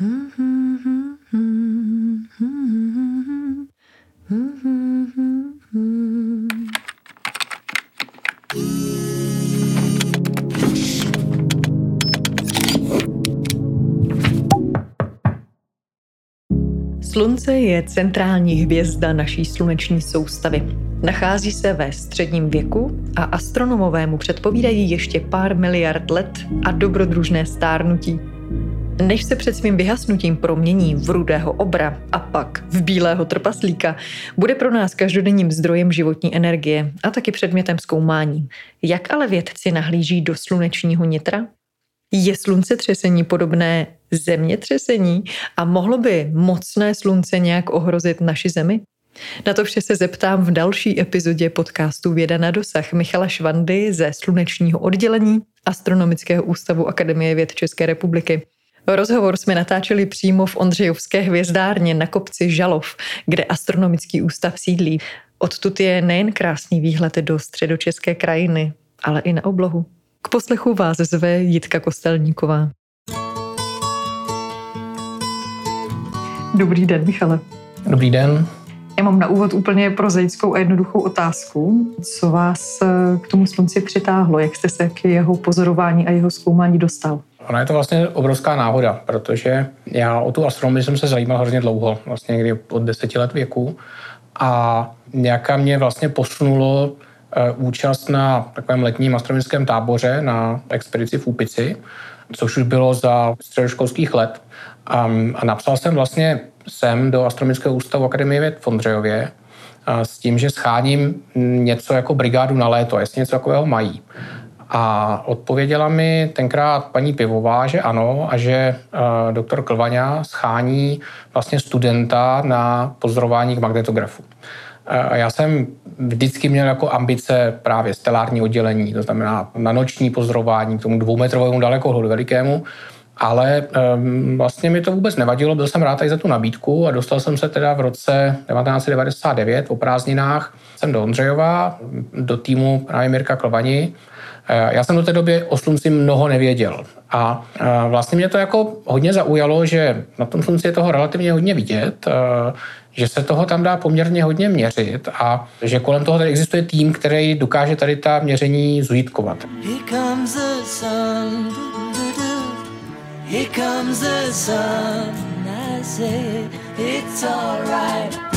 Slunce je centrální hvězda naší sluneční soustavy. Nachází se ve středním věku a astronomové mu předpovídají ještě pár miliard let a dobrodružné stárnutí. Než se před svým vyhasnutím promění v rudého obra a pak v bílého trpaslíka, bude pro nás každodenním zdrojem životní energie a taky předmětem zkoumání. Jak ale vědci nahlíží do slunečního nitra? Je slunce třesení podobné zemětřesení a mohlo by mocné slunce nějak ohrozit naši zemi? Na to vše se zeptám v další epizodě podcastu Věda na dosah Michala Švandy ze slunečního oddělení Astronomického ústavu Akademie věd České republiky. Rozhovor jsme natáčeli přímo v Ondřejovské hvězdárně na kopci Žalov, kde astronomický ústav sídlí. Odtud je nejen krásný výhled do středočeské krajiny, ale i na oblohu. K poslechu vás zve Jitka Kostelníková. Dobrý den, Michale. Dobrý den. Já mám na úvod úplně prozaickou a jednoduchou otázku. Co vás eh, k tomu slunci přitáhlo? Jak jste se k jeho pozorování a jeho zkoumání dostal? Ona je to vlastně obrovská náhoda, protože já o tu astronomii jsem se zajímal hrozně dlouho, vlastně někdy od deseti let věku. A nějaká mě vlastně posunulo eh, účast na takovém letním astronomickém táboře na expedici v Úpici, což už bylo za středoškolských let. A, a napsal jsem vlastně sem do Astronomického ústavu Akademie věd v Ondřejově s tím, že scháním něco jako brigádu na léto, jestli něco takového mají. A odpověděla mi tenkrát paní Pivová, že ano a že uh, doktor Klvaňa schání vlastně studenta na pozorování k magnetografu. Uh, já jsem vždycky měl jako ambice právě stelární oddělení, to znamená na noční pozorování k tomu dvoumetrovému dalekohledu velikému, ale um, vlastně mi to vůbec nevadilo, byl jsem rád tady za tu nabídku a dostal jsem se teda v roce 1999 o prázdninách jsem do Ondřejova, do týmu právě Mirka Klvani. Eh, já jsem do té doby o slunci mnoho nevěděl a eh, vlastně mě to jako hodně zaujalo, že na tom slunci je toho relativně hodně vidět, eh, že se toho tam dá poměrně hodně měřit a že kolem toho tady existuje tým, který dokáže tady ta měření sun. Here comes the sun, I say it's alright.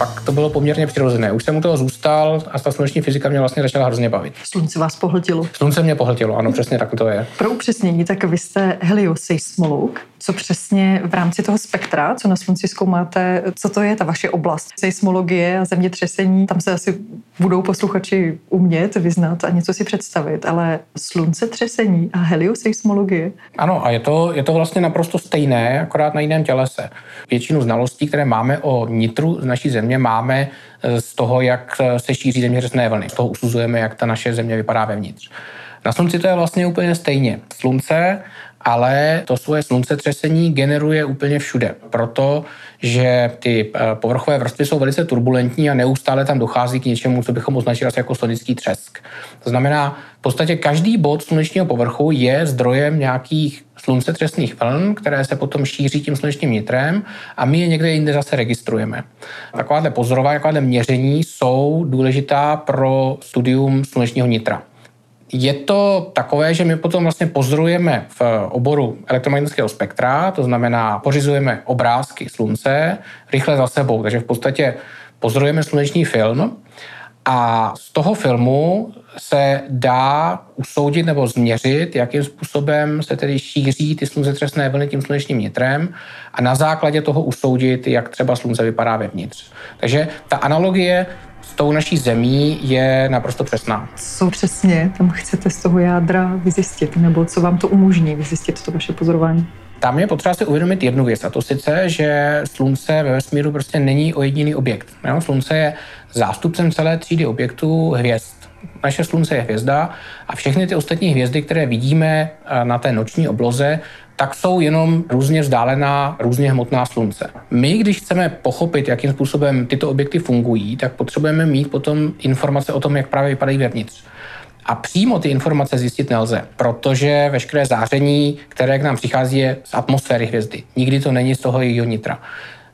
Pak to bylo poměrně přirozené. Už jsem u toho zůstal a ta sluneční fyzika mě vlastně začala hrozně bavit. Slunce vás pohltilo? Slunce mě pohltilo, ano, přesně tak to je. Pro upřesnění, tak vy jste helioseismolog. Co přesně v rámci toho spektra, co na slunci zkoumáte, co to je ta vaše oblast? Seismologie a zemětřesení, tam se asi budou posluchači umět, vyznat a něco si představit, ale slunce třesení a helioseismologie? Ano, a je to, je to vlastně naprosto stejné, akorát na jiném tělese. Většinu znalostí, které máme o nitru z naší země, země máme eh, z toho, jak eh, se šíří zemětřesné vlny. Z toho usuzujeme, jak ta naše země vypadá vevnitř. Na Slunci to je vlastně úplně stejně. Slunce, ale to svoje sluncetřesení generuje úplně všude. Proto, že ty eh, povrchové vrstvy jsou velice turbulentní a neustále tam dochází k něčemu, co bychom označili jako slunečný třesk. To znamená, v podstatě každý bod slunečního povrchu je zdrojem nějakých sluncetřesných vln, které se potom šíří tím slunečním nitrem a my je někde jinde zase registrujeme. Takováhle pozorování, takováhle měření jsou důležitá pro studium slunečního nitra. Je to takové, že my potom vlastně pozorujeme v oboru elektromagnetického spektra, to znamená pořizujeme obrázky slunce rychle za sebou, takže v podstatě pozorujeme sluneční film a z toho filmu se dá usoudit nebo změřit, jakým způsobem se tedy šíří ty sluncetřesné vlny tím slunečním nitrem a na základě toho usoudit, jak třeba slunce vypadá vevnitř. Takže ta analogie s tou naší zemí je naprosto přesná. Co přesně tam chcete z toho jádra vyzjistit, nebo co vám to umožní vyzjistit to vaše pozorování? Tam je potřeba si uvědomit jednu věc, a to sice, že Slunce ve vesmíru prostě není o jediný objekt. Jo? Slunce je zástupcem celé třídy objektů hvězd. Naše Slunce je hvězda a všechny ty ostatní hvězdy, které vidíme eh, na té noční obloze, tak jsou jenom různě vzdálená, různě hmotná slunce. My, když chceme pochopit, jakým způsobem tyto objekty fungují, tak potřebujeme mít potom informace o tom, jak právě vypadají vevnitř. A přímo ty informace zjistit nelze, protože veškeré záření, které k nám přichází, je z atmosféry hvězdy. Nikdy to není z toho jejího nitra.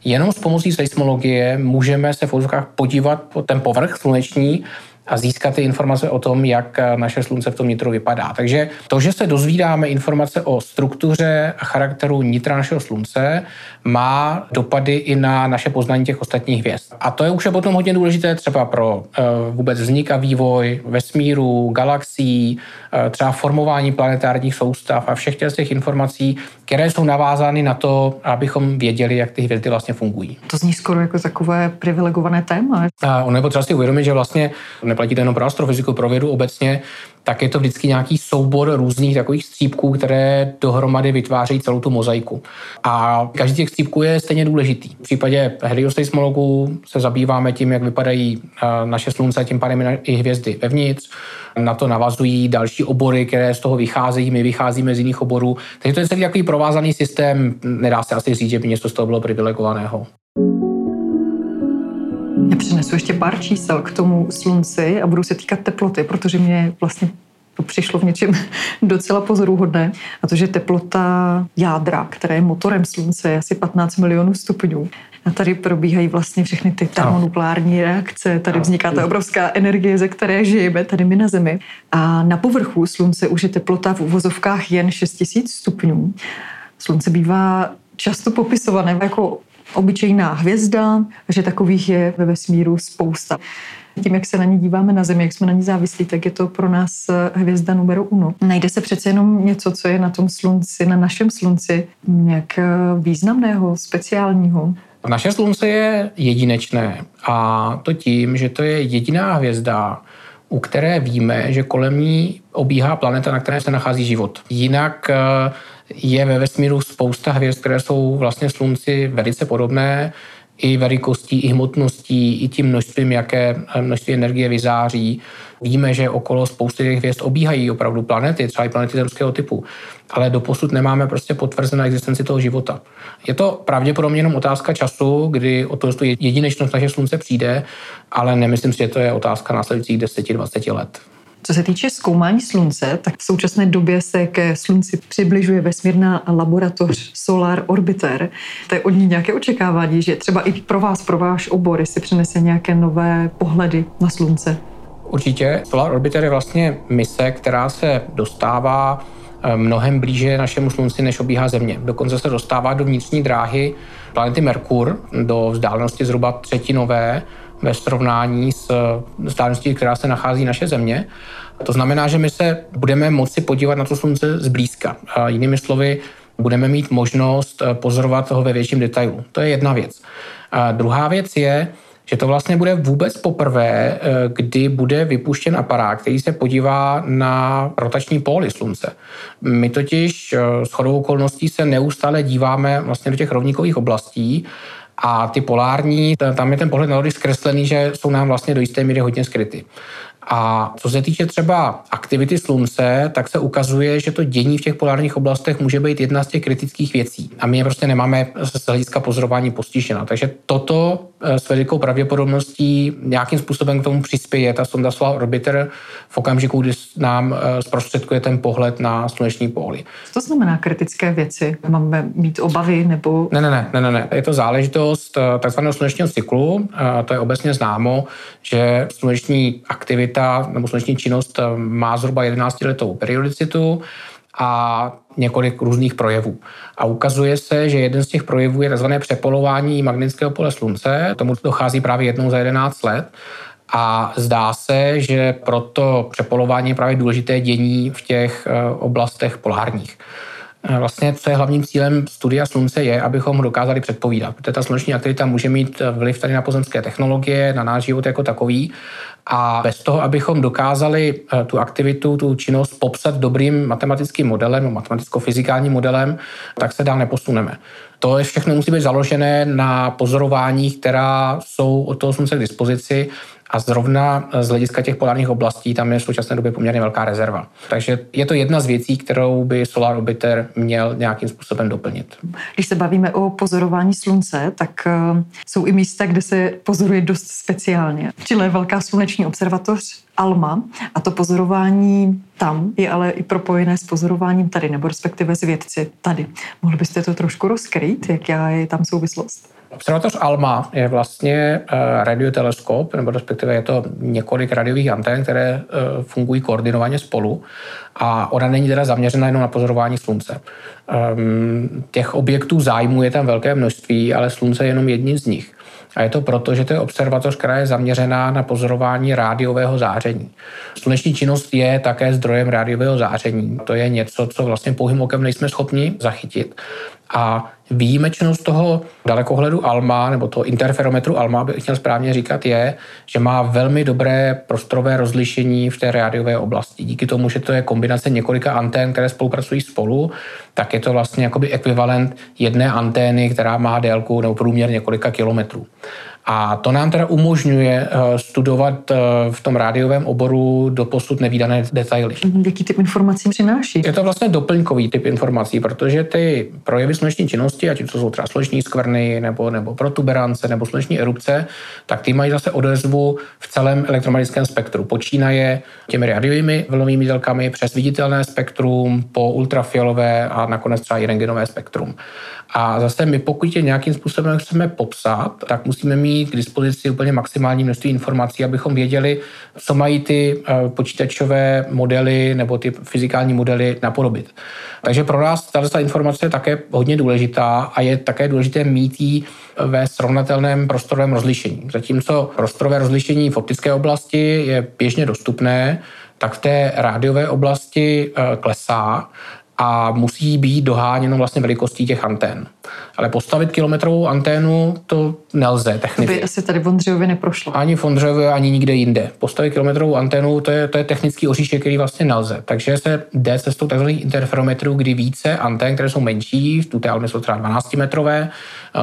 Jenom s pomocí seismologie můžeme se v podívat po ten povrch sluneční a získat ty informace o tom, jak naše slunce v tom nitru vypadá. Takže to, že se dozvídáme informace o struktuře a charakteru nitra našeho slunce, má dopady i na naše poznání těch ostatních hvězd. A to je už potom hodně důležité třeba pro uh, vůbec vznik a vývoj vesmíru, galaxií, uh, třeba formování planetárních soustav a všech těch informací, které jsou navázány na to, abychom věděli, jak ty hvězdy vlastně fungují. To zní skoro jako takové privilegované téma. A ono je potřeba si uvědomit, že vlastně neplatí to jenom pro astrofyziku, pro vědu obecně, tak je to vždycky nějaký soubor různých takových střípků, které dohromady vytvářejí celou tu mozaiku. A každý těch střípků je stejně důležitý. V případě helioseismologů se zabýváme tím, jak vypadají naše slunce, tím pádem i hvězdy vevnitř. Na to navazují další obory, které z toho vycházejí, my vycházíme z jiných oborů. Takže to je celý takový provázaný systém. Nedá se asi říct, že by něco z toho bylo privilegovaného. Já přinesu ještě pár čísel k tomu slunci a budu se týkat teploty, protože mě vlastně to přišlo v něčem docela pozoruhodné. A to, že teplota jádra, které je motorem slunce, je asi 15 milionů stupňů. A tady probíhají vlastně všechny ty termonukleární reakce, tady vzniká ta obrovská energie, ze které žijeme tady my na Zemi. A na povrchu slunce už je teplota v uvozovkách jen 6000 stupňů. Slunce bývá často popisované jako obyčejná hvězda, že takových je ve vesmíru spousta. Tím, jak se na ní díváme na Zemi, jak jsme na ní závislí, tak je to pro nás hvězda numero uno. Najde se přece jenom něco, co je na tom slunci, na našem slunci, nějak významného, speciálního. Naše slunce je jedinečné a to tím, že to je jediná hvězda, u které víme, že kolem ní obíhá planeta, na které se nachází život. Jinak je ve vesmíru spousta hvězd, které jsou vlastně slunci velice podobné, i velikostí, i hmotností, i tím množstvím, jaké množství energie vyzáří. Víme, že okolo spousty těch hvězd obíhají opravdu planety, třeba i planety zemského typu, ale doposud nemáme prostě potvrzenou existenci toho života. Je to pravděpodobně jenom otázka času, kdy o to jedinečnost naše slunce přijde, ale nemyslím si, že to je otázka následujících 10-20 let. Co se týče zkoumání slunce, tak v současné době se ke slunci přibližuje vesmírná laboratoř Solar Orbiter. To je od ní nějaké očekávání, že třeba i pro vás, pro váš obor, si přinese nějaké nové pohledy na slunce? Určitě. Solar Orbiter je vlastně mise, která se dostává eh, mnohem blíže našemu slunci, než obíhá Země. Dokonce se dostává do vnitřní dráhy planety Merkur do vzdálenosti zhruba třetinové ve srovnání s vzdáleností, která se nachází naše Země. To znamená, že my se budeme moci podívat na to slunce zblízka. A jinými slovy, budeme mít možnost eh, pozorovat toho ve větším detailu. To je jedna věc. A druhá věc je, že to vlastně bude vůbec poprvé, eh, kdy bude vypuštěn aparát, který se podívá na rotační póly Slunce. My totiž eh, s chodou okolností se neustále díváme vlastně do těch rovníkových oblastí a ty polární, tam je ten pohled na zkreslený, že jsou nám vlastně do jisté míry hodně skryty. A co se týče třeba aktivity slunce, tak se ukazuje, že to dění v těch polárních oblastech může být jedna z těch kritických věcí. A my je prostě nemáme z hlediska pozorování postižena. Takže toto eh, s velikou pravděpodobností nějakým způsobem k tomu přispěje ta sonda Solar Orbiter v okamžiku, kdy nám eh, zprostředkuje ten pohled na sluneční póly. Co to znamená kritické věci? Máme mít obavy nebo... Ne, ne, ne, ne, ne. Je to záležitost eh, takzvaného slunečního cyklu. To je obecně známo, že sluneční aktivita aktivita nebo sluneční činnost eh, má zhruba 11-letou periodicitu a několik různých projevů. A ukazuje se, že jeden z těch projevů je tzv. přepolování magnetického pole Slunce. Tomu dochází právě jednou za 11 let. A zdá se, že proto přepolování je právě důležité dění v těch eh, oblastech polárních. Eh, vlastně, co je hlavním cílem studia Slunce, je, abychom ho dokázali předpovídat. Protože ta sluneční aktivita může mít vliv tady na pozemské technologie, na náš život jako takový. A bez toho, abychom dokázali eh, tu aktivitu, tu činnost popsat dobrým matematickým modelem, matematicko-fyzikálním modelem, tak se dál neposuneme. To je všechno musí být založené na pozorováních, která jsou od toho slunce k dispozici A zrovna z hlediska těch polárních oblastí tam je v současné době poměrně velká rezerva. Takže je to jedna z věcí, kterou by Solar Orbiter měl nějakým způsobem doplnit. Když se bavíme o pozorování slunce, tak uh, jsou i místa, kde se pozoruje dost speciálně. Čili velká sluneční observatoř Alma a to pozorování tam je ale i propojené s pozorováním tady, nebo respektive s vědci tady. Mohli byste to trošku rozkrýt, jaká je tam souvislost? Observatoř ALMA je vlastně eh, radioteleskop, nebo respektive je to několik radiových antén, které eh, fungují koordinovaně spolu a ona není teda zaměřena jenom na pozorování slunce. Ehm, těch objektů zájmu je tam velké množství, ale slunce je jenom jedním z nich. A je to proto, že to je observatoř, která je zaměřená na pozorování rádiového záření. Sluneční činnost je také zdrojem rádiového záření. To je něco, co vlastně pouhým okem nejsme schopni zachytit. A výjimečnost toho dalekohledu ALMA, nebo toho interferometru ALMA, bych chtěl správně říkat, je, že má velmi dobré prostorové rozlišení v té rádiové oblasti. Díky tomu, že to je kombinace několika antén, které spolupracují spolu, tak je to vlastně jakoby ekvivalent jedné antény, která má délku nebo průměr několika kilometrů. A to nám teda umožňuje eh, studovat eh, v tom rádiovém oboru do posud nevýdané detaily. Mhm, jaký typ informací přináší? Je to vlastně doplňkový typ informací, protože ty projevy sluneční činnosti, ať to jsou třeba sluneční skvrny, nebo, nebo protuberance, nebo sluneční erupce, tak ty mají zase odezvu v celém elektromagnetickém spektru. Počínaje těmi rádiovými vlnovými délkami přes viditelné spektrum, po ultrafialové a nakonec třeba i rengenové spektrum. A zase my, pokud je nějakým způsobem chceme popsat, tak musíme mít k dispozici úplně maximální množství informací, abychom věděli, co mají ty eh, počítačové modely nebo ty fyzikální modely napodobit. Takže pro nás tato informace je také hodně důležitá a je také důležité mít ji ve srovnatelném prostorovém rozlišení. Zatímco prostorové rozlišení v optické oblasti je běžně dostupné, tak v té rádiové oblasti eh, klesá a musí být doháněno vlastně velikostí těch antén. Ale postavit kilometrovou anténu to nelze technicky. To by asi tady v Ondřejově neprošlo. Ani v Ondřejově, ani nikde jinde. Postavit kilometrovou anténu, to je, to je technický oříšek, který vlastně nelze. Takže se jde cestou tzv. interferometrů, kdy více antén, které jsou menší, tu té jsou třeba 12 metrové,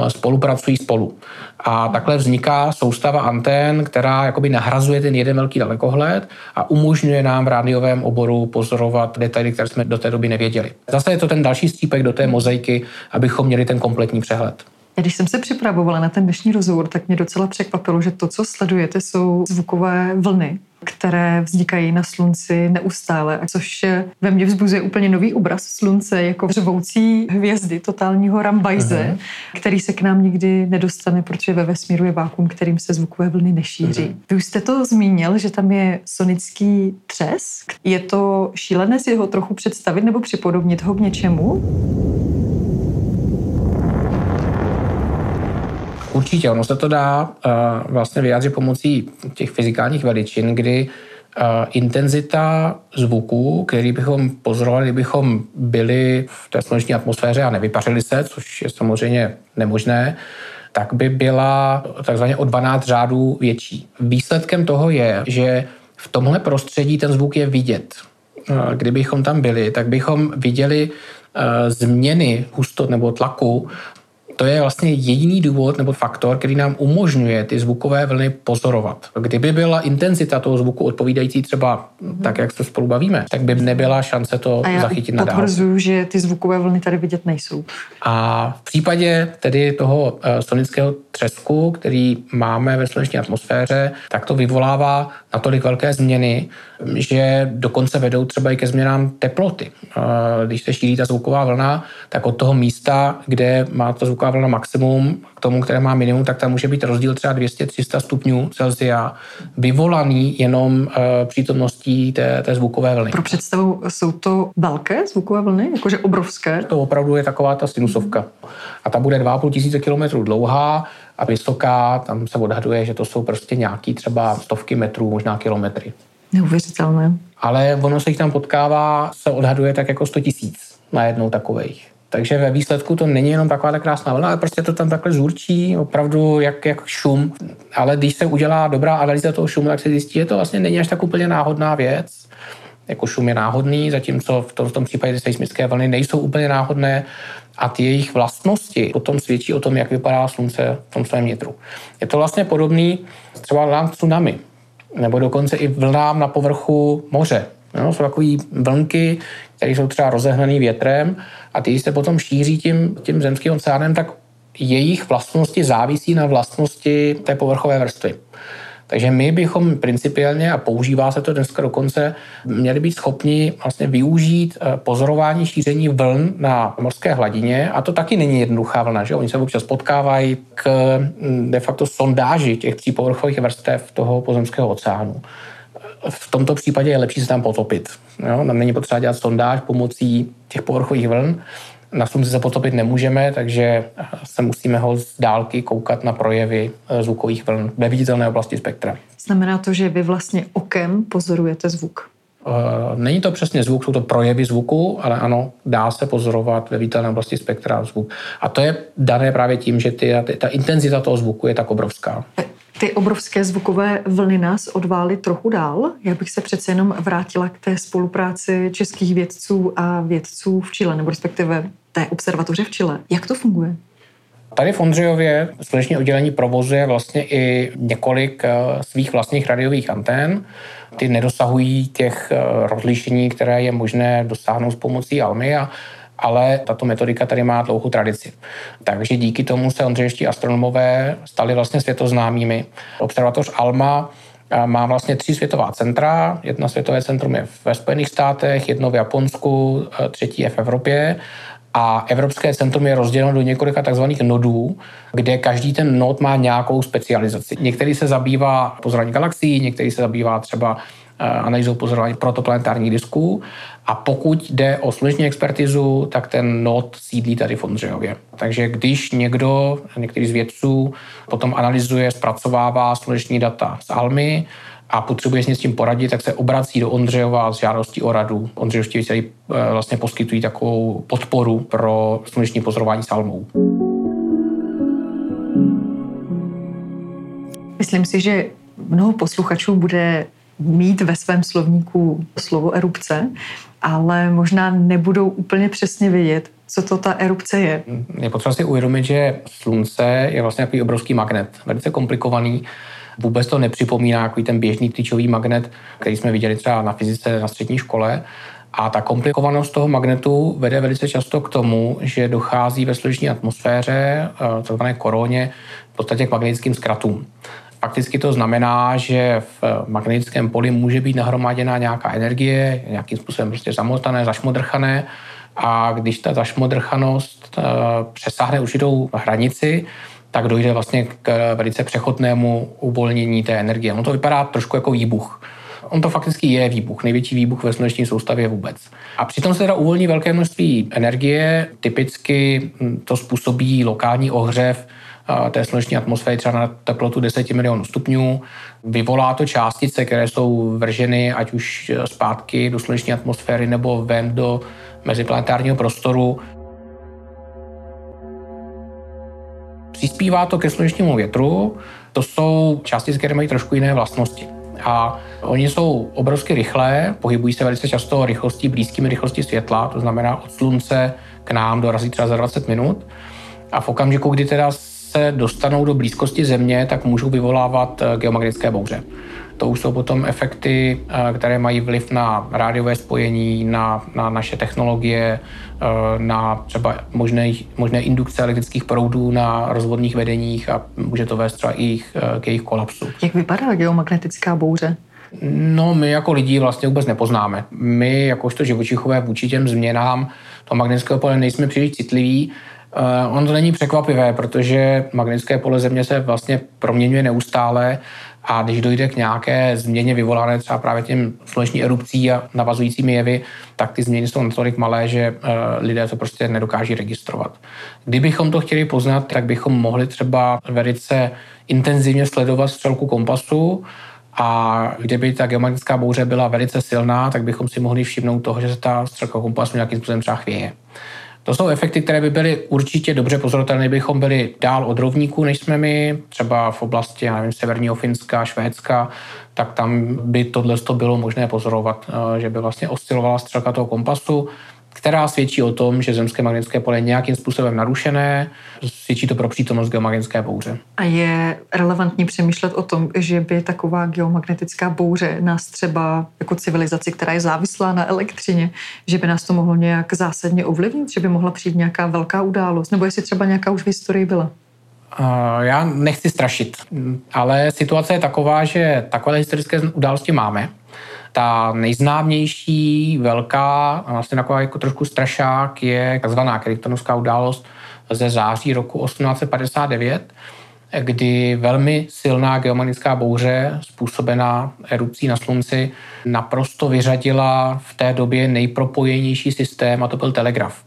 spolupracují spolu. A takhle vzniká soustava antén, která jakoby nahrazuje ten jeden velký dalekohled a umožňuje nám v rádiovém oboru pozorovat detaily, které jsme do té doby nevěděli. Zase je to ten další střípek do té mozaiky, abychom měli ten kompletní přehled. Když jsem se připravovala na ten dnešní rozhovor, tak mě docela překvapilo, že to, co sledujete, jsou zvukové vlny, které vznikají na slunci neustále, což ve mně vzbuzuje úplně nový obraz slunce jako řvoucí hvězdy totálního rambajze, uh-huh. který se k nám nikdy nedostane, protože ve vesmíru je vákum, kterým se zvukové vlny nešíří. Uh-huh. Vy už jste to zmínil, že tam je sonický třesk. Je to šílené si ho trochu představit nebo připodobnit ho k něčemu? Určitě, ono se to dá uh, vlastně vyjádřit pomocí těch fyzikálních veličin, kdy uh, intenzita zvuku, který bychom pozorovali, kdybychom byli v té sluneční atmosféře a nevypařili se, což je samozřejmě nemožné, tak by byla takzvaně o 12 řádů větší. Výsledkem toho je, že v tomhle prostředí ten zvuk je vidět. Kdybychom tam byli, tak bychom viděli změny hustot nebo tlaku to je vlastně jediný důvod nebo faktor, který nám umožňuje ty zvukové vlny pozorovat. Kdyby byla intenzita toho zvuku odpovídající třeba mm-hmm. tak, jak se spolu bavíme, tak by nebyla šance to a já zachytit na potvrzuju, že ty zvukové vlny tady vidět nejsou. A v případě tedy toho uh, sonického třesku, který máme ve sluneční atmosféře, tak to vyvolává natolik velké změny, že dokonce vedou třeba i ke změnám teploty. Když se šíří ta zvuková vlna, tak od toho místa, kde má ta zvuková vlna maximum, k tomu, které má minimum, tak tam může být rozdíl třeba 200-300 stupňů Celsia, vyvolaný jenom e, přítomností té, té zvukové vlny. Pro představu, jsou to velké zvukové vlny, jakože obrovské? To opravdu je taková ta sinusovka. A ta bude 2,5 tisíce kilometrů dlouhá, a vysoká, tam se odhaduje, že to jsou prostě nějaký třeba stovky metrů, možná kilometry. Neuvěřitelné. Ale ono se jich tam potkává, se odhaduje tak jako 100 tisíc na jednou takových. Takže ve výsledku to není jenom taková ta krásná vlna, ale prostě to tam takhle zůrčí, opravdu jak, jak šum. Ale když se udělá dobrá analýza toho šumu, tak se zjistí, že to vlastně není až tak úplně náhodná věc. Jako šum je náhodný, zatímco v tom, v tom případě ty seismické vlny nejsou úplně náhodné a ty jejich vlastnosti potom svědčí o tom, jak vypadá slunce v tom svém nitru. Je to vlastně podobný třeba na tsunami. nebo dokonce i vlnám na povrchu moře. Jo, jsou takové vlnky, které jsou třeba rozehnané větrem a ty se potom šíří tím, tím zemským oceánem, tak jejich vlastnosti závisí na vlastnosti té povrchové vrstvy. Takže my bychom principiálně, a používá se to dneska dokonce, měli být schopni vlastně využít eh, pozorování šíření vln na morské hladině. A to taky není jednoduchá vlna, že oni se občas potkávají k mm, de facto sondáži těch tří povrchových vrstev toho pozemského oceánu. V tomto případě je lepší se tam potopit. Jo? Tam není potřeba dělat sondáž pomocí těch povrchových vln, na slunci se potopit nemůžeme, takže se musíme ho z dálky koukat na projevy eh, zvukových vln ve viditelné oblasti spektra. Znamená to, že vy vlastně okem pozorujete zvuk? Eh, není to přesně zvuk, jsou to projevy zvuku, ale ano, dá se pozorovat ve viditelné oblasti spektra zvuk. A to je dané právě tím, že ty, ta intenzita toho zvuku je tak obrovská. Ty obrovské zvukové vlny nás odvály trochu dál. Já bych se přece jenom vrátila k té spolupráci českých vědců a vědců v Chile, nebo respektive té observatoře v Chile. Jak to funguje? Tady v Ondřejově sluneční oddělení provozuje vlastně i několik eh, svých vlastních radiových antén. Ty nedosahují těch eh, rozlišení, které je možné dosáhnout s pomocí Almy, ale tato metodika tady má dlouhou tradici. Takže díky tomu se ondřejští astronomové stali vlastně světoznámými. Observatoř Alma eh, má vlastně tři světová centra. Jedno světové centrum je ve Spojených státech, jedno v Japonsku, třetí je v Evropě a Evropské centrum je rozděleno do několika takzvaných nodů, kde každý ten nod má nějakou specializaci. Některý se zabývá pozorání galaxií, některý se zabývá třeba eh, analýzou pozorování protoplanetárních disků. A pokud jde o sluneční expertizu, tak ten nod sídlí tady v Ondřejově. Takže když někdo, některý z vědců, potom analyzuje, zpracovává sluneční data z ALMY, a potřebuje s tím poradit, tak se obrací do Ondřejova s žádostí o radu. Ondřejovští vědci eh, vlastně poskytují takovou podporu pro sluneční pozorování salmou. Myslím si, že mnoho posluchačů bude mít ve svém slovníku slovo erupce, ale možná nebudou úplně přesně vědět, co to ta erupce je. Je potřeba si uvědomit, že slunce je vlastně takový obrovský magnet, velice komplikovaný Vůbec to nepřipomíná jako ten běžný tyčový magnet, který jsme viděli třeba na fyzice na střední škole. A ta komplikovanost toho magnetu vede velice často k tomu, že dochází ve sluneční atmosféře, eh, takzvané koroně, v podstatě k magnetickým zkratům. Fakticky to znamená, že v magnetickém poli může být nahromaděná nějaká energie, nějakým způsobem prostě zamotané, zašmodrchané a když ta zašmodrchanost eh, přesáhne určitou hranici, tak dojde vlastně k velice přechodnému uvolnění té energie. Ono to vypadá trošku jako výbuch. On to fakticky je výbuch, největší výbuch ve sluneční soustavě vůbec. A přitom se teda uvolní velké množství energie, typicky to způsobí lokální ohřev té sluneční atmosféry třeba na teplotu 10 milionů stupňů. Vyvolá to částice, které jsou vrženy ať už zpátky do sluneční atmosféry nebo ven do meziplanetárního prostoru. Přispívá to ke slunečnímu větru. To jsou částice, které mají trošku jiné vlastnosti. A oni jsou obrovsky rychlé, pohybují se velice často rychlostí blízkými rychlosti světla, to znamená od slunce k nám dorazí třeba za 20 minut. A v okamžiku, kdy teda se dostanou do blízkosti Země, tak můžou vyvolávat eh, geomagnetické bouře. To už jsou potom efekty, eh, které mají vliv na rádiové spojení, na, na naše technologie, eh, na třeba možné, možné indukce elektrických proudů na rozvodných vedeních a může to vést třeba i jich, k jejich kolapsu. Jak vypadá geomagnetická bouře? No, my jako lidi vlastně vůbec nepoznáme. My, jakožto živočichové, vůči těm změnám toho magnetického pole nejsme příliš citliví, Uh, on to není překvapivé, protože magnetické pole Země se vlastně proměňuje neustále a když dojde k nějaké změně vyvolané třeba právě tím sluneční erupcí a navazujícími jevy, tak ty změny jsou natolik malé, že uh, lidé to prostě nedokáží registrovat. Kdybychom to chtěli poznat, tak bychom mohli třeba velice intenzivně sledovat střelku kompasu, a kdyby ta geomagnetická bouře byla velice silná, tak bychom si mohli všimnout toho, že se ta střelka kompasu nějakým způsobem třeba chvěje. To jsou efekty, které by byly určitě dobře pozorovatelné, bychom byli dál od rovníků, než jsme my, třeba v oblasti, já nevím, severního Finska, Švédska, tak tam by tohle bylo možné pozorovat, eh, že by vlastně oscilovala střelka toho kompasu, která svědčí o tom, že zemské magnetické pole je nějakým způsobem narušené, svědčí to pro přítomnost geomagnetické bouře. A je relevantní přemýšlet o tom, že by taková geomagnetická bouře nás třeba jako civilizaci, která je závislá na elektřině, že by nás to mohlo nějak zásadně ovlivnit, že by mohla přijít nějaká velká událost, nebo jestli třeba nějaká už v historii byla? Já nechci strašit, ale situace je taková, že takové historické události máme. Ta nejznámější, velká a vlastně taková jako trošku strašák je takzvaná Kryptonovská událost ze září roku 1859, kdy velmi silná geomagnetická bouře způsobená erupcí na Slunci naprosto vyřadila v té době nejpropojenější systém a to byl telegraf.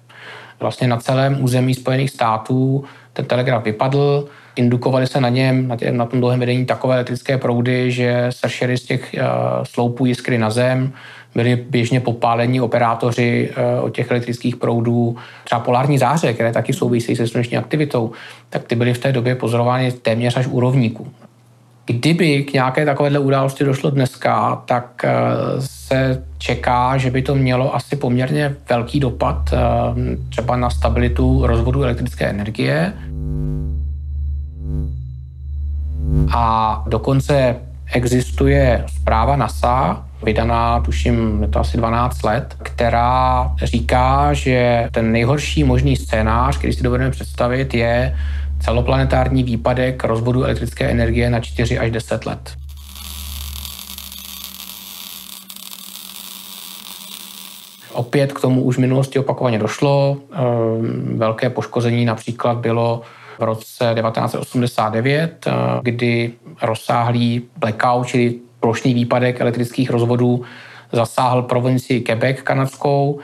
Vlastně na celém území Spojených států ten telegraf vypadl, indukovaly se na něm, na, tě, na tom dlouhém vedení takové elektrické proudy, že sršely z těch uh, sloupů jiskry na zem, byli běžně popálení operátoři uh, od těch elektrických proudů, třeba polární záře, které taky souvisí se sluneční aktivitou, tak ty byly v té době pozorovány téměř až úrovníků. Kdyby k nějaké takovéhle události došlo dneska, tak uh, se čeká, že by to mělo asi poměrně velký dopad třeba na stabilitu rozvodu elektrické energie. A dokonce existuje zpráva NASA, vydaná, tuším, je to asi 12 let, která říká, že ten nejhorší možný scénář, který si dovedeme představit, je celoplanetární výpadek rozvodu elektrické energie na 4 až 10 let. Opět k tomu už v minulosti opakovaně došlo. Ehm, velké poškození například bylo v roce 1989, eh, kdy rozsáhlý blackout, čili plošný výpadek elektrických rozvodů, zasáhl provincii Quebec kanadskou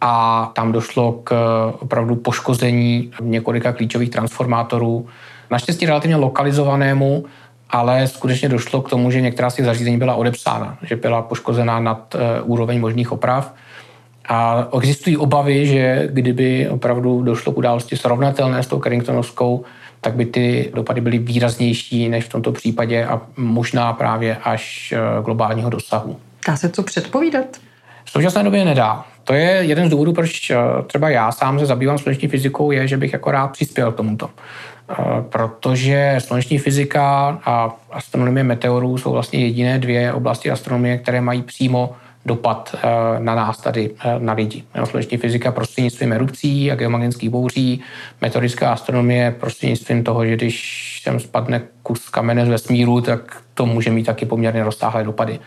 a tam došlo k opravdu poškození několika klíčových transformátorů. Naštěstí relativně lokalizovanému, ale skutečně došlo k tomu, že některá z těch zařízení byla odepsána, že byla poškozená nad eh, úroveň možných oprav. A existují obavy, že kdyby opravdu došlo k události srovnatelné s tou Carringtonovskou, tak by ty dopady byly výraznější než v tomto případě a možná právě až eh, globálního dosahu. Dá se to předpovídat? V současné době nedá. To je jeden z důvodů, proč eh, třeba já sám se zabývám sluneční fyzikou, je, že bych jako rád přispěl k tomuto. Eh, protože sluneční fyzika a astronomie meteorů jsou vlastně jediné dvě oblasti astronomie, které mají přímo dopad eh, na nás tady, na lidi. Sluneční fyzika prostřednictvím erupcí a geomagnetických bouří, metodická astronomie prostřednictvím toho, že když sem spadne kus kamene z vesmíru, tak to může mít taky poměrně rozsáhlé dopady.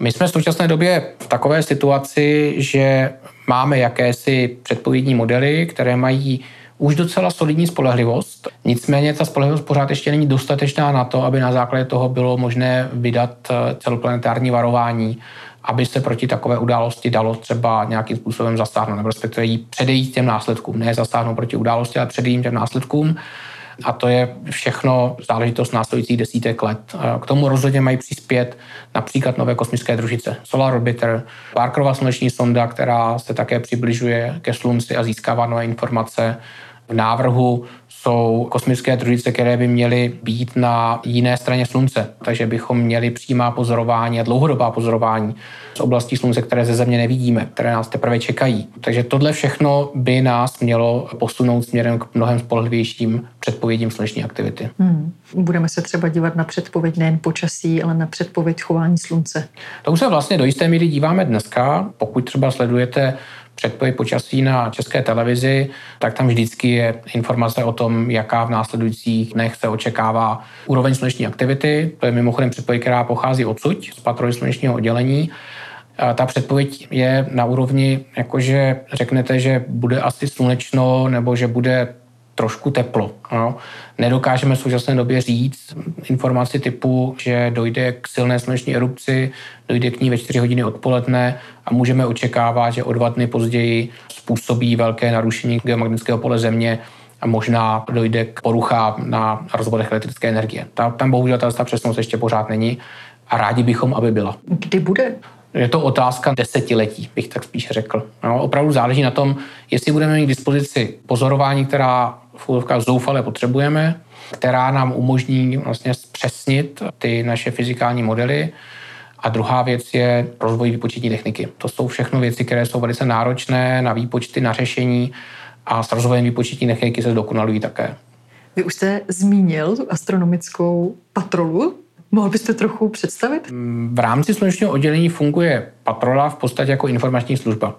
My jsme v současné době v takové situaci, že máme jakési předpovědní modely, které mají už docela solidní spolehlivost. Nicméně ta spolehlivost pořád ještě není dostatečná na to, aby na základě toho bylo možné vydat eh, celoplanetární varování aby se proti takové události dalo třeba nějakým způsobem zasáhnout, nebo respektive jí předejít těm následkům. Ne zasáhnout proti události, ale předejít těm následkům. A to je všechno záležitost následujících desítek let. K tomu rozhodně mají přispět například nové kosmické družice. Solar Orbiter, Parkerova sluneční sonda, která se také přibližuje ke Slunci a získává nové informace. V návrhu jsou kosmické družice, které by měly být na jiné straně Slunce. Takže bychom měli přímá pozorování a dlouhodobá pozorování z oblastí Slunce, které ze Země nevidíme, které nás teprve čekají. Takže tohle všechno by nás mělo posunout směrem k mnohem spolehlivějším předpovědím sluneční aktivity. Hmm. Budeme se třeba dívat na předpověď nejen počasí, ale na předpověď chování Slunce. To už se vlastně do jisté míry díváme dneska. Pokud třeba sledujete předpověď počasí na české televizi, tak tam vždycky je informace o tom, jaká v následujících dnech se očekává úroveň sluneční aktivity. To je mimochodem předpověď, která pochází odsud, z patroly slunečního oddělení. A ta předpověď je na úrovni, jakože řeknete, že bude asi slunečno nebo že bude trošku teplo. No. Nedokážeme v současné době říct informaci typu, že dojde k silné sluneční erupci, dojde k ní ve 4 hodiny odpoledne a můžeme očekávat, že o dva dny později způsobí velké narušení geomagnetického pole Země a možná dojde k poruchám na rozvodech elektrické energie. Tam bohužel ta přesnost ještě pořád není a rádi bychom, aby byla. Kdy bude? Je to otázka desetiletí, bych tak spíše řekl. No, opravdu záleží na tom, jestli budeme mít k dispozici pozorování, která v úvodovkách zoufale potřebujeme, která nám umožní vlastně zpřesnit ty naše fyzikální modely A druhá věc je rozvoj výpočetní techniky. To jsou všechno věci, které jsou velice náročné na výpočty, na řešení a s rozvojem výpočetní techniky se zdokonalují také. Vy už jste zmínil astronomickou patrolu. Mohl byste trochu představit? Mm, v rámci slunečního oddělení funguje patrola v podstatě jako informační služba.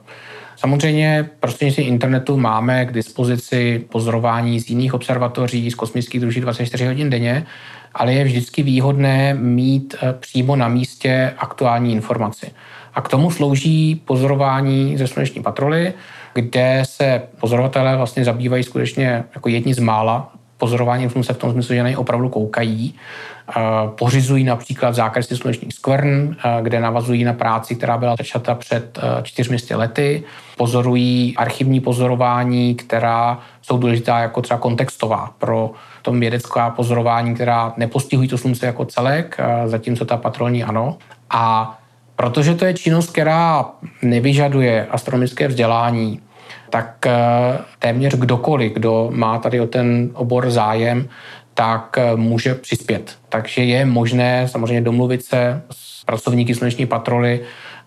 Samozřejmě prostřednictvím internetu máme k dispozici pozorování z jiných observatoří, z kosmických druží 24 hodin denně, ale je vždycky výhodné mít eh, přímo na místě aktuální informaci. A k tomu slouží pozorování ze sluneční patroly, kde se pozorovatelé vlastně zabývají skutečně jako jedni z mála pozorování slunce v tom smyslu, že na něj opravdu koukají. Pořizují například zákresy slunečních skvrn, kde navazují na práci, která byla začata před 400 lety. Pozorují archivní pozorování, která jsou důležitá jako třeba kontextová pro tom vědecká pozorování, která nepostihují to slunce jako celek, zatímco ta patrolní ano. A protože to je činnost, která nevyžaduje astronomické vzdělání, tak eh, téměř kdokoliv, kdo má tady o ten obor zájem, tak eh, může přispět. Takže je možné samozřejmě domluvit se s pracovníky sluneční patroly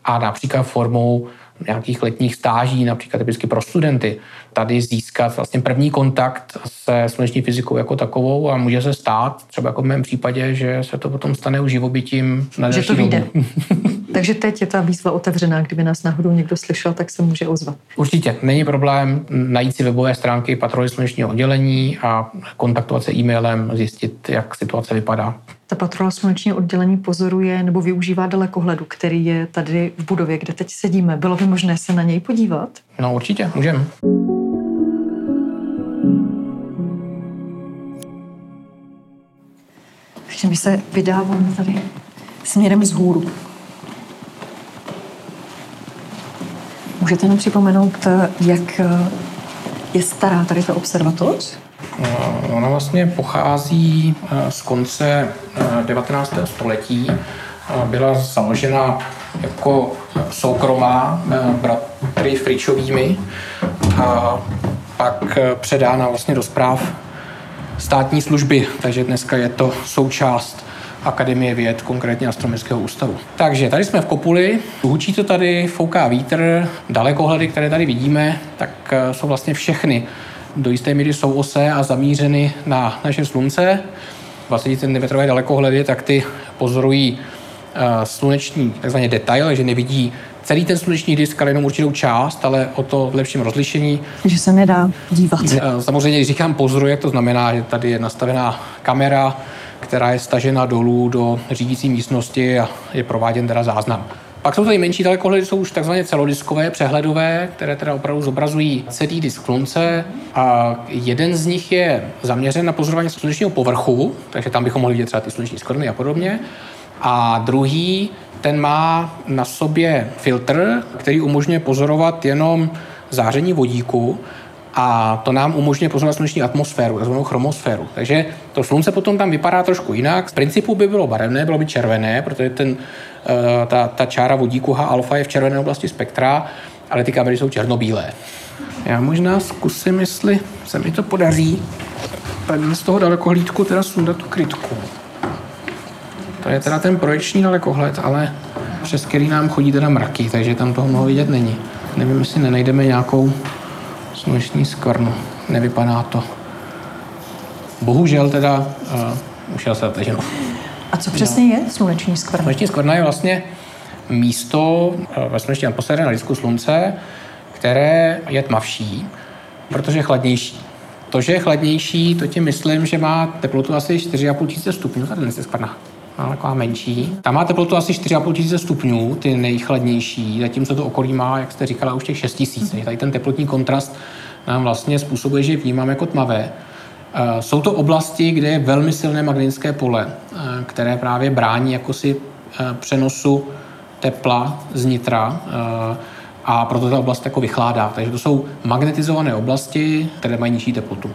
a například formou nějakých letních stáží, například typicky pro studenty, tady získat vlastně první kontakt se sluneční fyzikou jako takovou a může se stát, třeba jako v mém případě, že se to potom stane už živobytím na Že to vyjde. Takže teď je ta výzva otevřená, kdyby nás náhodou někdo slyšel, tak se může ozvat. Určitě, není problém najít si webové stránky patroly slunečního oddělení a kontaktovat se e-mailem, zjistit, jak situace vypadá. Ta patrola slunečního oddělení pozoruje nebo využívá dalekohledu, který je tady v budově, kde teď sedíme. Bylo by možné se na něj podívat? No určitě, můžeme. Takže my se vydáváme tady směrem z hůru. Můžete nám připomenout, jak je stará tady ta observatoř? No, ona vlastně pochází eh, z konce 19. Eh, století. Byla založena jako soukromá eh, bratry Fričovými a pak předána vlastně do zpráv státní služby, takže dneska je to součást Akademie věd, konkrétně Astronomického ústavu. Takže tady jsme v Kopuli, hučí to tady, fouká vítr, dalekohledy, které tady vidíme, tak eh, jsou vlastně všechny do jisté míry jsou ose a zamířeny na naše slunce. 20 cm dalekohledy, tak ty pozorují uh, sluneční takzvaně detail, že nevidí celý ten sluneční disk, ale jenom určitou část, ale o to v lepším rozlišení. Že se nedá dívat. Uh, samozřejmě, když říkám pozoruje, to znamená, že tady je nastavená kamera, která je stažena dolů do řídící místnosti a je prováděn teda záznam. Pak jsou tady menší dalekohledy, jsou už takzvaně celodiskové, přehledové, které teda opravdu zobrazují celý disk slunce a jeden z nich je zaměřen na pozorování slunečního povrchu, takže tam bychom mohli vidět třeba ty sluneční skvrny a podobně. A druhý, ten má na sobě filtr, který umožňuje pozorovat jenom záření vodíku a to nám umožňuje pozorovat sluneční atmosféru, takzvanou chromosféru. Takže to slunce potom tam vypadá trošku jinak. Z principu by bylo barevné, bylo by červené, protože ten, eh, ta, ta čára vodíku H alfa je v červené oblasti spektra, ale ty kamery jsou černobílé. Já možná zkusím, jestli se mi to podaří tady z toho dalekohlídku teda sundat tu krytku. To je teda ten projekční dalekohled, ale přes který nám chodí teda mraky, takže tam toho mnoho vidět není. Nevím, jestli nenajdeme nějakou sluneční skvrnu. Nevypadá to. Bohužel teda uh, už je se zateženo. A co přesně no. je sluneční skvrna? Sluneční skvrna je vlastně místo uh, ve sluneční atmosféře na disku slunce, které je tmavší, protože je chladnější. To, že je chladnější, to tím myslím, že má teplotu asi 4,5 tisíce stupňů, tady je skvrna taková menší. Tam má teplotu asi 4,5 tisíce stupňů, ty nejchladnější, zatímco to okolí má, jak jste říkala, už těch 6 tisíc. Tady ten teplotní kontrast nám vlastně způsobuje, že vnímáme jako tmavé. Eh, jsou to oblasti, kde je velmi silné magnetické pole, eh, které právě brání jakosi eh, přenosu tepla z nitra a proto ta oblast jako vychládá. Takže to jsou magnetizované oblasti, které mají nižší teplotu.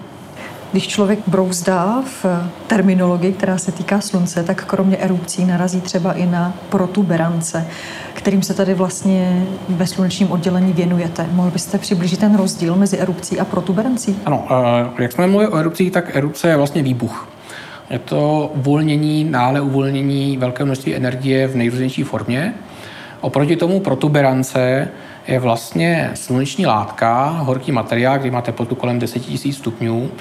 Když člověk brouzdá v terminologii, která se týká slunce, tak kromě erupcí narazí třeba i na protuberance, kterým se tady vlastně ve slunečním oddělení věnujete. Mohl byste přiblížit ten rozdíl mezi erupcí a protuberancí? Ano, jak jsme mluvili o erupcích, tak erupce je vlastně výbuch. Je to uvolnění, nále uvolnění velké množství energie v nejrůznější formě. Oproti tomu protuberance je vlastně sluneční látka, horký materiál, který má teplotu kolem 10 000 stupňů,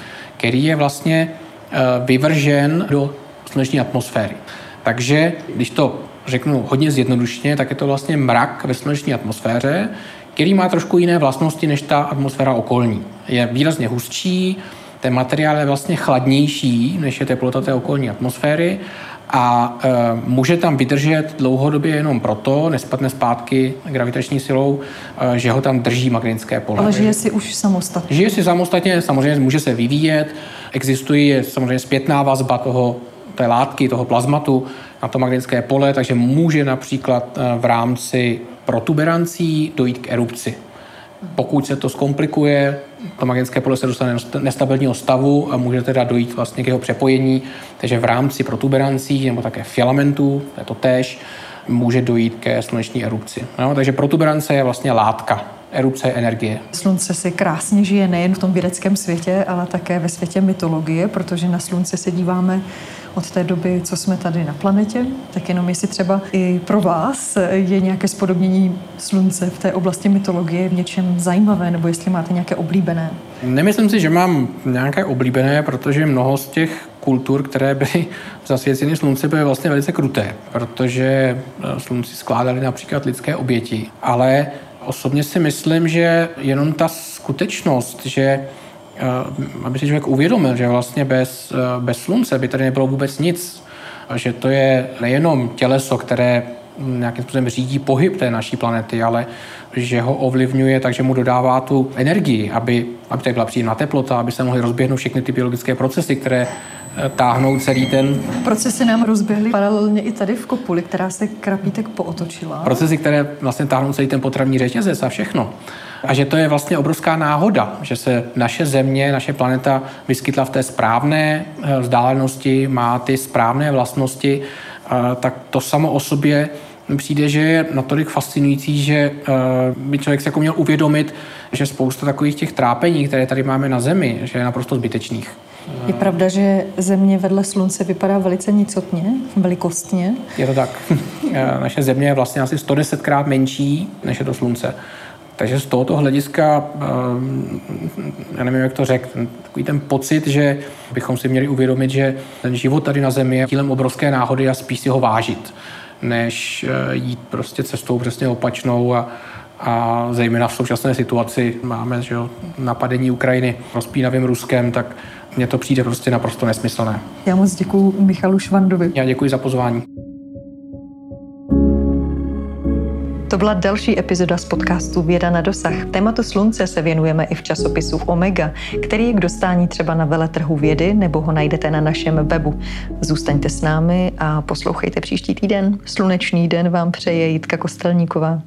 který je vlastně eh, vyvržen do sluneční atmosféry. Takže když to řeknu hodně zjednodušeně, tak je to vlastně mrak ve sluneční atmosféře, který má trošku jiné vlastnosti než ta atmosféra okolní. Je výrazně hustší, ten materiál je vlastně chladnější, než je teplota té okolní atmosféry a e, může tam vydržet dlouhodobě jenom proto, nespadne zpátky gravitační silou, e, že ho tam drží magnetické pole. Ale žije si už samostatně. Žije si samostatně, samozřejmě může se vyvíjet, existuje samozřejmě zpětná vazba toho, té látky, toho plazmatu na to magnetické pole, takže může například e, v rámci protuberancí dojít k erupci. Pokud se to zkomplikuje, to magnetické pole se dostane do nestabilního stavu a může teda dojít vlastně k jeho přepojení, takže v rámci protuberancí nebo také filamentů, to je to též, může dojít ke sluneční erupci. No, takže protuberance je vlastně látka, erupce energie. Slunce si krásně žije nejen v tom vědeckém světě, ale také ve světě mytologie, protože na slunce se díváme od té doby, co jsme tady na planetě, tak jenom jestli třeba i pro vás je nějaké spodobnění slunce v té oblasti mytologie v něčem zajímavé, nebo jestli máte nějaké oblíbené. Nemyslím si, že mám nějaké oblíbené, protože mnoho z těch kultur, které byly zasvěceny slunci, byly vlastně velice kruté, protože eh, slunci skládali například lidské oběti. Ale osobně si myslím, že jenom ta skutečnost, že aby si člověk uvědomil, že vlastně bez, eh, bez slunce by tady nebylo vůbec nic. Že to je nejenom těleso, které nějakým způsobem řídí pohyb té naší planety, ale že ho ovlivňuje, takže mu dodává tu energii, aby, aby tady byla příjemná teplota, aby se mohly rozběhnout všechny ty biologické procesy, které eh, táhnou celý ten... Procesy nám rozběhly paralelně i tady v Kopuli, která se krapítek pootočila. Procesy, které vlastně táhnou celý ten potravní řetězec a všechno. A že to je vlastně obrovská náhoda, že se naše země, naše planeta vyskytla v té správné eh, vzdálenosti, má ty správné vlastnosti, tak to samo o sobě přijde, že je natolik fascinující, že eh, by člověk se jako měl uvědomit, že spousta takových těch trápení, které tady máme na Zemi, že je naprosto zbytečných. Je pravda, že Země vedle Slunce vypadá velice nicotně, velikostně. Je to tak. Naše Země je vlastně asi 110 krát menší, než je to Slunce. Takže z tohoto hlediska, ehm, já nevím, jak to řekl, takový ten pocit, že bychom si měli uvědomit, že ten život tady na Zemi je dílem obrovské náhody a spíš si ho vážit, než eh, jít prostě cestou přesně opačnou a, a zejména v současné situaci máme že jo, napadení Ukrajiny rozpínavým Ruskem, tak mně to přijde prostě naprosto nesmyslné. Já moc děkuji Michalu Švandovi. Já děkuji za pozvání. To byla další epizoda z podcastu Věda na dosah. Tématu slunce se věnujeme i v časopisu Omega, který je k dostání třeba na veletrhu vědy nebo ho najdete na našem webu. Zůstaňte s námi a poslouchejte příští týden. Slunečný den vám přeje Jitka Kostelníková.